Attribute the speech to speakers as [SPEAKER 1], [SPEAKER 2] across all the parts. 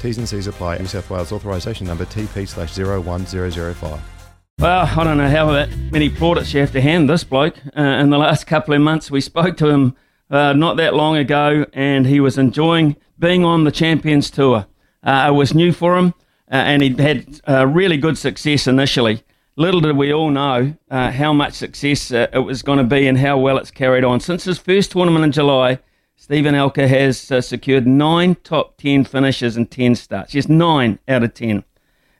[SPEAKER 1] T's and C's apply. New South Wales authorisation number TP slash 01005.
[SPEAKER 2] Well, I don't know how that many plaudits you have to hand this bloke. Uh, in the last couple of months, we spoke to him uh, not that long ago, and he was enjoying being on the Champions Tour. Uh, it was new for him, uh, and he had uh, really good success initially. Little did we all know uh, how much success it was going to be and how well it's carried on. Since his first tournament in July, Steven Alker has uh, secured nine top 10 finishes and 10 starts. Yes, nine out of 10,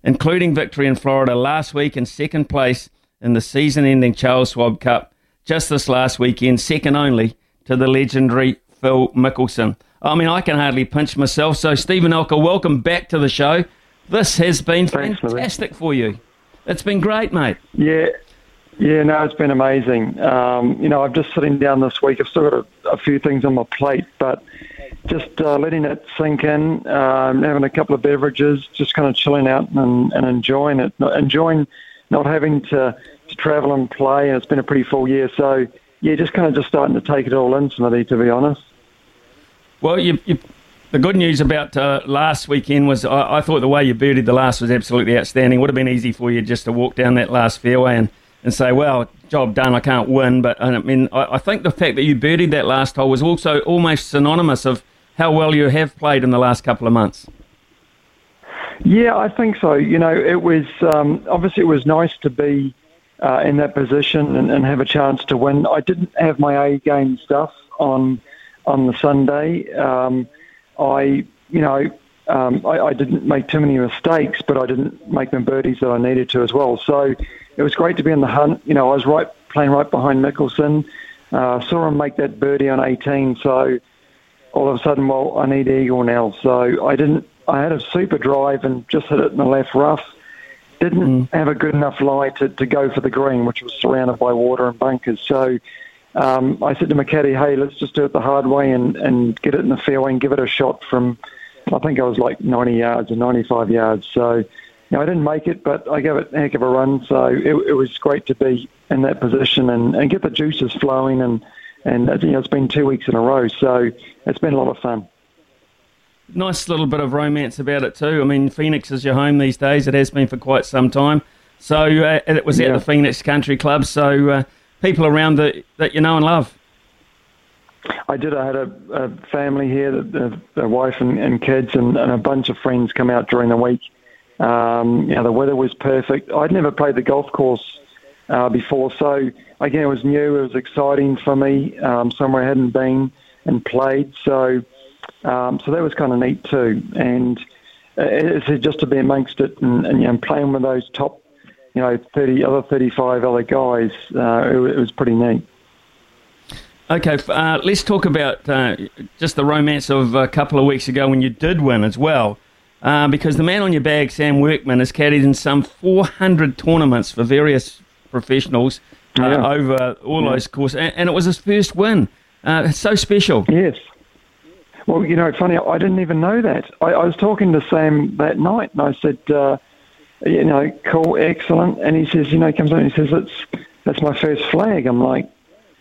[SPEAKER 2] including victory in Florida last week and second place in the season ending Charles Schwab Cup just this last weekend, second only to the legendary Phil Mickelson. I mean, I can hardly pinch myself. So, Steven Alker, welcome back to the show. This has been
[SPEAKER 3] Thanks, Louis.
[SPEAKER 2] fantastic for you. It's been great, mate.
[SPEAKER 3] Yeah, yeah, no, it's been amazing. Um, you know, I'm just sitting down this week. I've still got a, a few things on my plate, but just uh, letting it sink in, um, having a couple of beverages, just kind of chilling out and, and enjoying it, not, enjoying not having to, to travel and play. And it's been a pretty full year, so yeah, just kind of just starting to take it all in, Smithy, to be honest.
[SPEAKER 2] Well, you, you, the good news about uh, last weekend was I, I thought the way you birdied the last was absolutely outstanding. Would have been easy for you just to walk down that last fairway and, and say, well, job done, I can't win. But I mean, I, I think the fact that you birdied that last hole was also almost synonymous of how well you have played in the last couple of months.
[SPEAKER 3] Yeah, I think so. You know, it was um, obviously it was nice to be uh, in that position and, and have a chance to win. I didn't have my A game stuff on on the Sunday. Um, I, you know, um, I, I didn't make too many mistakes, but I didn't make the birdies that I needed to as well. So it was great to be in the hunt. You know, I was right playing right behind Mickelson. Uh, saw him make that birdie on 18, so all of a sudden, well, I need eagle now. So I didn't. I had a super drive and just hit it in the left rough. Didn't have a good enough lie to, to go for the green, which was surrounded by water and bunkers. So um, I said to my caddy, hey, let's just do it the hard way and, and get it in the fairway and give it a shot from, I think I was like 90 yards or 95 yards. So, you know, I didn't make it, but I gave it a heck of a run. So it, it was great to be in that position and, and get the juices flowing. And, and uh, you know, it's been two weeks in a row. So it's been a lot of fun.
[SPEAKER 2] Nice little bit of romance about it too. I mean, Phoenix is your home these days. It has been for quite some time. So uh, it was at
[SPEAKER 3] Yeah.
[SPEAKER 2] the Phoenix Country Club. So uh, people around that that you know and love.
[SPEAKER 3] I did. I had a, a family here, a, a wife and, and kids, and, and a bunch of friends come out during the week. Um, you know, the weather was perfect. I'd never played the golf course uh, before, so again, it was new. It was exciting for me. Um, somewhere I hadn't been and played, so um, so that was kind of neat too. And uh, it's just to be amongst it and, and you know, playing with those top, you know, thirty other thirty-five other guys. Uh, it, it was pretty neat.
[SPEAKER 2] Okay, uh, let's talk about uh, just the romance of a couple of weeks ago when you did win as well. Uh, because the man on your bag, Sam Workman, has caddied in some 400 tournaments for various professionals uh,
[SPEAKER 3] Yeah.
[SPEAKER 2] over all those courses, and, and it was his first win. Uh, it's so special.
[SPEAKER 3] Yes. Well, you know, funny, I didn't even know that. I, I was talking to Sam that night, and I said, uh, you know, cool, excellent. And he says, you know, he comes on and he says, that's, that's my first flag. I'm like,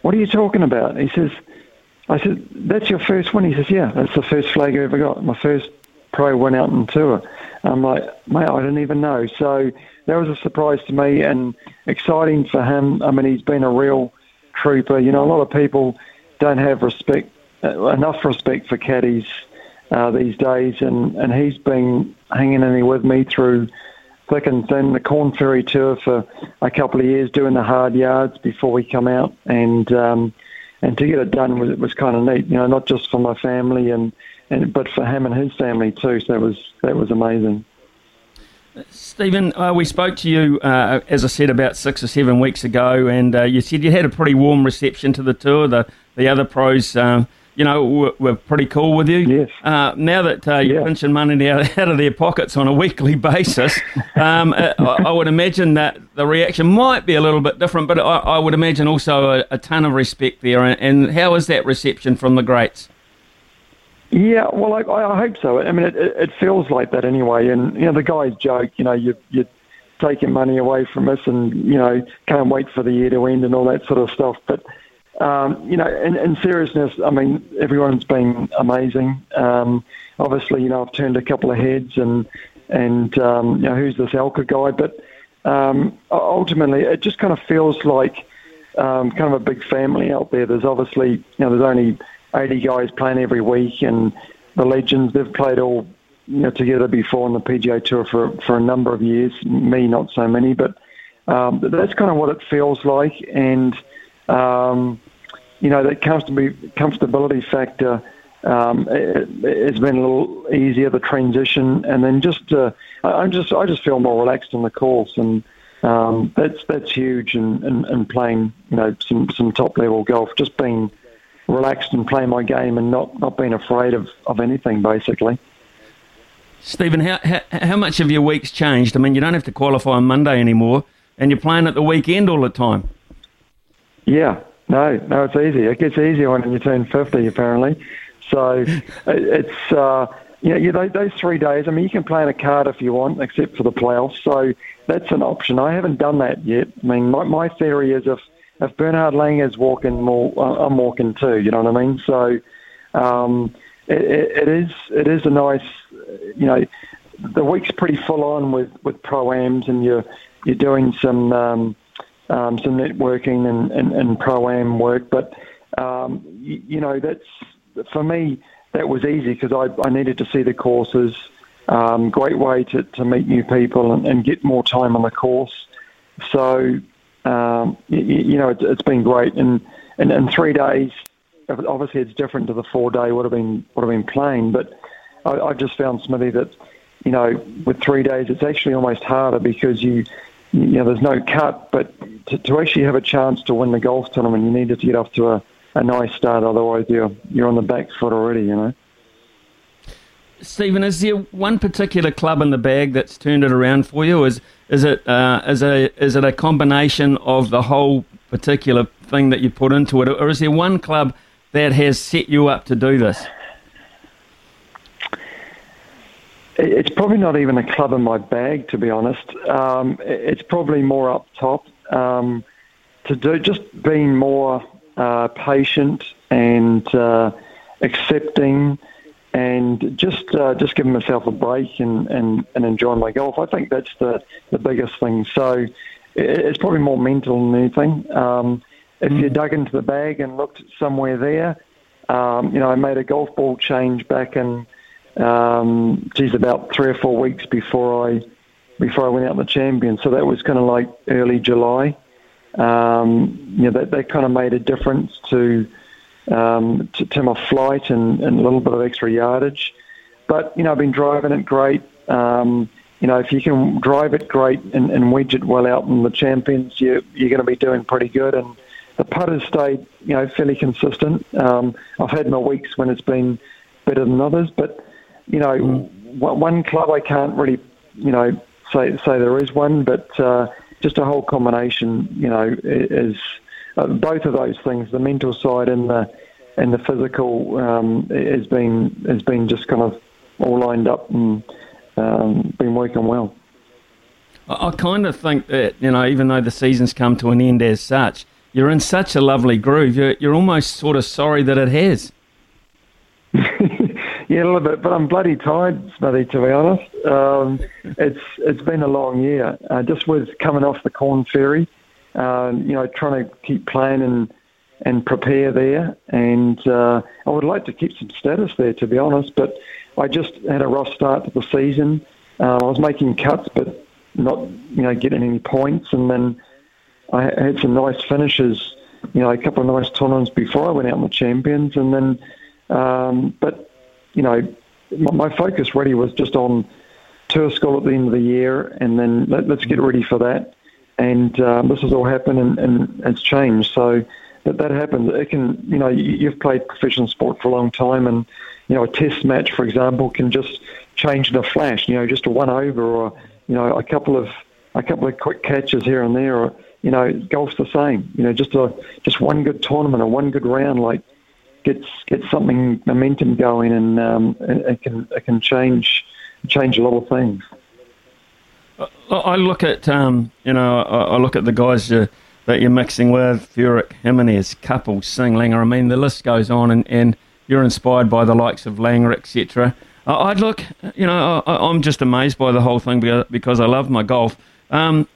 [SPEAKER 3] what are you talking about? He says, I said, that's your first one? He says, yeah, that's the first flag I ever got, my first pro win out on tour. I'm like, mate, I didn't even know. So that was a surprise to me and exciting for him. I mean, he's been a real trooper. You know, a lot of people don't have respect, uh, enough respect for caddies uh, these days, and, and he's been hanging in there with me through thick and thin. The Corn Ferry Tour for a couple of years, doing the hard yards before we come out, and um, and to get it done was was kind of neat. You know, not just for my family and, and but for him and his family too. So that was that was amazing.
[SPEAKER 2] Steven, uh, we spoke to you, uh, as I said, about six or seven weeks ago, and uh, you said you had a pretty warm reception to the tour. The the other pros, um, you know, we're pretty cool with you.
[SPEAKER 3] Yes.
[SPEAKER 2] Uh, now that uh, you're yeah. pinching money out, out of their pockets on a weekly basis, um, uh, I, I, would imagine that the reaction might be a little bit different, but I, I would imagine also a, a, ton of respect there. And, and how is that reception from the greats?
[SPEAKER 3] Yeah, well, I, I hope so. I mean, it, it feels like that anyway. And you know, the guys joke, you know, you you taking money away from us, and you know, can't wait for the year to end and all that sort of stuff. But um, you know, in, in seriousness, I mean, everyone's been amazing. Um, obviously, you know, I've turned a couple of heads, and and um, you know, who's this Alker guy? But um, ultimately, it just kind of feels like um, kind of a big family out there. There's obviously, you know, there's only 80 guys playing every week, and the legends they've played all you know together before on the PGA Tour for for a number of years. Me, not so many, but um, that's kind of what it feels like, and um, you know that comfortability factor. Um, it, has been a little easier the transition, and then just uh, I just I just feel more relaxed on the course, and um, that's that's huge. And, and, and playing you know some some top level golf, just being relaxed and play my game and not, not being afraid of, of anything, basically.
[SPEAKER 2] Steven, how, how, how much of your weeks changed? I mean, you don't have to qualify on Monday anymore, and you're playing at the weekend all the time.
[SPEAKER 3] Yeah, no, no, it's easy. It gets easier when you turn 50, apparently. So it's, uh, you know, those three days, I mean, you can play in a card if you want, except for the playoffs. So that's an option. I haven't done that yet. I mean, my, my theory is if if Bernhard Langer is walking more, I'm walking too. You know what I mean? So um, it, it is it is a nice, you know, the week's pretty full on with with proams, and you're you're doing some um, um, some networking and, and, and pro am work. But um, you, you know, that's for me that was easy because I, I needed to see the courses. Um, great way to, to meet new people and, and get more time on the course. So um, you, you, know, it's, it's been great. And, and in three days, obviously it's different to the four day would have been would have been playing. But I, just found Smithy that you know with three days it's actually almost harder because you you know there's no cut, but to, to actually have a chance to win the golf tournament, you needed to get off to a, a nice start. Otherwise, you're you're on the back foot already. You know.
[SPEAKER 2] Steven, is there one particular club in the bag that's turned it around for you? Is is it uh, is a is it a combination of the whole particular thing that you put into it, or is there one club that has set you up to do this?
[SPEAKER 3] It's probably not even a club in my bag, to be honest. Um, it's probably more up top um, to do just being more uh, patient and uh, accepting and just uh, just giving myself a break and, and, and enjoying my golf. I think that's the, the biggest thing. So it's probably more mental than anything. Um, if you mm. dug into the bag and looked somewhere there, um, you know, I made a golf ball change back in, um, geez, about three or four weeks before I before I went out the champion. So that was kind of like early July. Um, you know, that, that kind of made a difference to um, to, to, my flight and, and, a little bit of extra yardage. But, you know, I've been driving it great. Um, you know, if you can drive it great and, and wedge it well out in the champions, you, you're going to be doing pretty good. And the putters stayed, you know, fairly consistent. Um, I've had my weeks when it's been better than others, but, you know, mm. one club I can't really, you know, say say there is one, but uh, just a whole combination, you know, is uh, both of those things, the mental side and the and the physical, um, has been has been just kind of all lined up and um, been working well.
[SPEAKER 2] I kind of think that you know, even though the season's come to an end as such, you're in such a lovely groove. You're you're almost sort of sorry that it has.
[SPEAKER 3] yeah, a little bit, but I'm bloody tired, Smithy. To be honest, um, it's it's been a long year. Uh, just with coming off the Corn Ferry, um, you know, trying to keep playing and and prepare there. And uh, I would like to keep some status there, to be honest. But I just had a rough start to the season. Uh, I was making cuts, but not you know getting any points, and then I had some nice finishes. You know, a couple of nice tournaments before I went out in the champions, and then, um, but you know, my, focus really was just on tour school at the end of the year, and then let, us get ready for that. And um, this has all happened, and, and it's changed. So that that happens. It can, you know, you've played professional sport for a long time, and you know, a test match, for example, can just change in a flash. You know, just a one over, or you know, a couple of a couple of quick catches here and there, or you know, golf's the same. You know, just a just one good tournament or one good round, like gets gets something momentum going, and um, it, can it can change change a lot of things.
[SPEAKER 2] I look at um, you know I look at the guys that you're mixing with Furyk, Jimenez, Couples, Singh, Langer. I mean the list goes on, and, and you're inspired by the likes of Langer, etc. I'd look, you know, I, am just amazed by the whole thing because I love my golf. Um,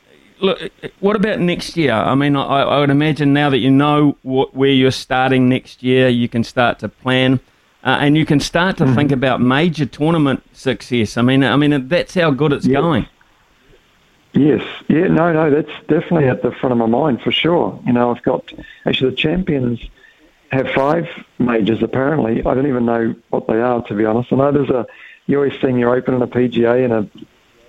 [SPEAKER 2] look, what about next year? I mean, I, I would imagine now that you know what, where you're starting next year, you can start to plan. Uh, and you can start to mm-hmm. think about major tournament success. I mean, I mean that's how good it's going.
[SPEAKER 3] Yes, yeah, no, no, that's definitely at the front of my mind for sure. You know, I've got actually the champions have five majors apparently. I don't even know what they are to be honest. I know there's a US Senior Open and a PGA and a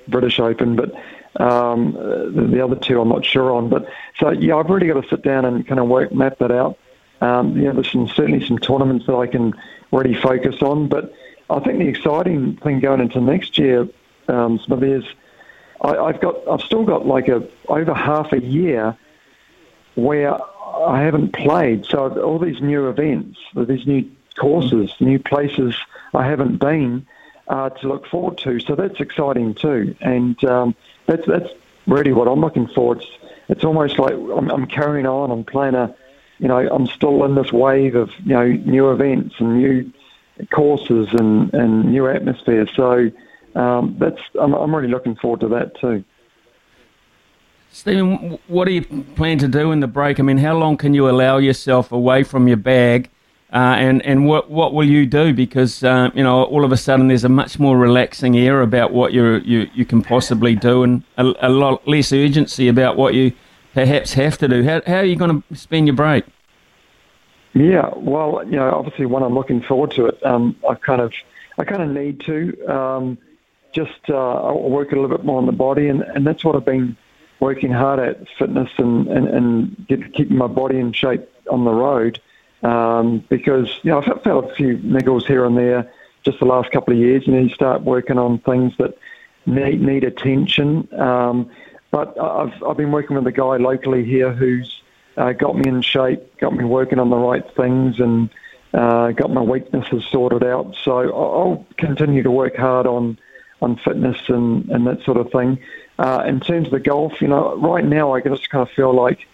[SPEAKER 3] British Open, but um, the other two I'm not sure on. But so yeah, I've really got to sit down and kind of work map that out. Um, you know, there's some, certainly some tournaments that I can really focus on. But I think the exciting thing going into next year, um, is I, I've got I've still got like a over half a year where I haven't played. So all these new events, these new courses, new places I haven't been uh, to look forward to. So that's exciting too, and um, that's that's really what I'm looking for. It's it's almost like I'm, I'm carrying on. I'm playing a, you know, I'm still in this wave of you know new events and new courses and and new atmosphere. So um, that's I'm, I'm really looking forward to that too.
[SPEAKER 2] Steven, what do you plan to do in the break? I mean, how long can you allow yourself away from your bag, uh, and and what what will you do? Because uh, you know, all of a sudden, there's a much more relaxing air about what you you you can possibly do, and a, a lot less urgency about what you perhaps have to do. How how are you going to spend your break?
[SPEAKER 3] Yeah, well, you know, obviously, when I'm looking forward to it, um, I kind of I kind of need to um, just uh, work a little bit more on the body, and, and that's what I've been working hard at fitness and, and, and get, keeping my body in shape on the road um, because, you know, I've felt a few niggles here and there just the last couple of years. You know, you start working on things that need, need attention. Um, but I've, I've been working with a guy locally here who's uh, got me in shape, got me working on the right things and uh, got my weaknesses sorted out. So I'll continue to work hard on on fitness and, and that sort of thing. Uh, in terms of the golf, you know, right now I just kind of feel like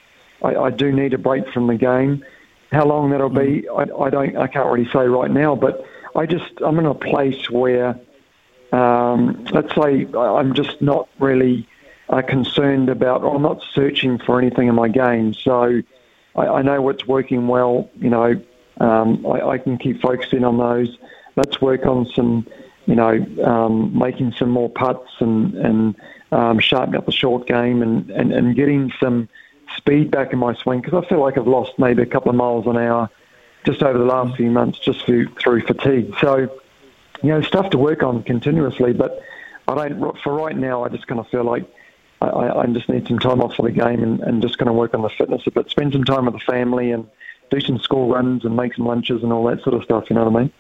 [SPEAKER 3] I, I do need a break from the game. How long that'll be, mm. I, I don't, I can't really say right now. But I just, I'm in a place where, um, let's say, I'm just not really uh, concerned about, or I'm not searching for anything in my game. So I, I know what's working well. You know, um, I, I can keep focusing on those. Let's work on some, you know, um, making some more putts and and um, sharpening up the short game and, and, and getting some speed back in my swing because I feel like I've lost maybe a couple of miles an hour just over the last few months just through, through fatigue. So, you know, stuff to work on continuously, but I don't, for right now, I just kind of feel like I, I just need some time off for the game and, and just kind of work on the fitness a bit, spend some time with the family and do some school runs and make some lunches and all that sort of stuff, you know what I mean?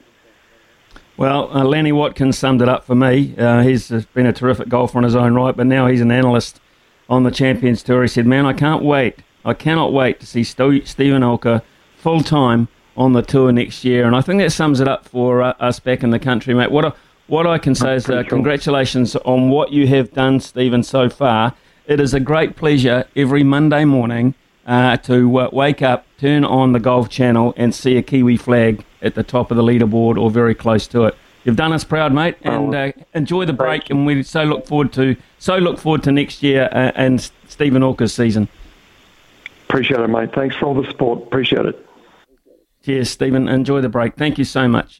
[SPEAKER 2] Well, uh, Lanny Wadkins summed it up for me. Uh, he's been a terrific golfer in his own right, but now he's an analyst on the Champions Tour. He said, "Man, I can't wait. I cannot wait to see St- Steven Alker full time on the tour next year." And I think that sums it up for uh, us back in the country, mate. What a, what I can say is uh, congratulations on what you have done, Steven, so far. It is a great pleasure every Monday morning uh, to uh, wake up, turn on the Golf Channel, and see a Kiwi flag at the top of the leaderboard or very close to it. You've done us proud, mate, and uh, enjoy the break. And we so look forward to so look forward to next year uh, and Steven Alker's season.
[SPEAKER 3] Appreciate it, mate. Thanks for all the support. Appreciate it.
[SPEAKER 2] Cheers, Steven. Enjoy the break. Thank you so much.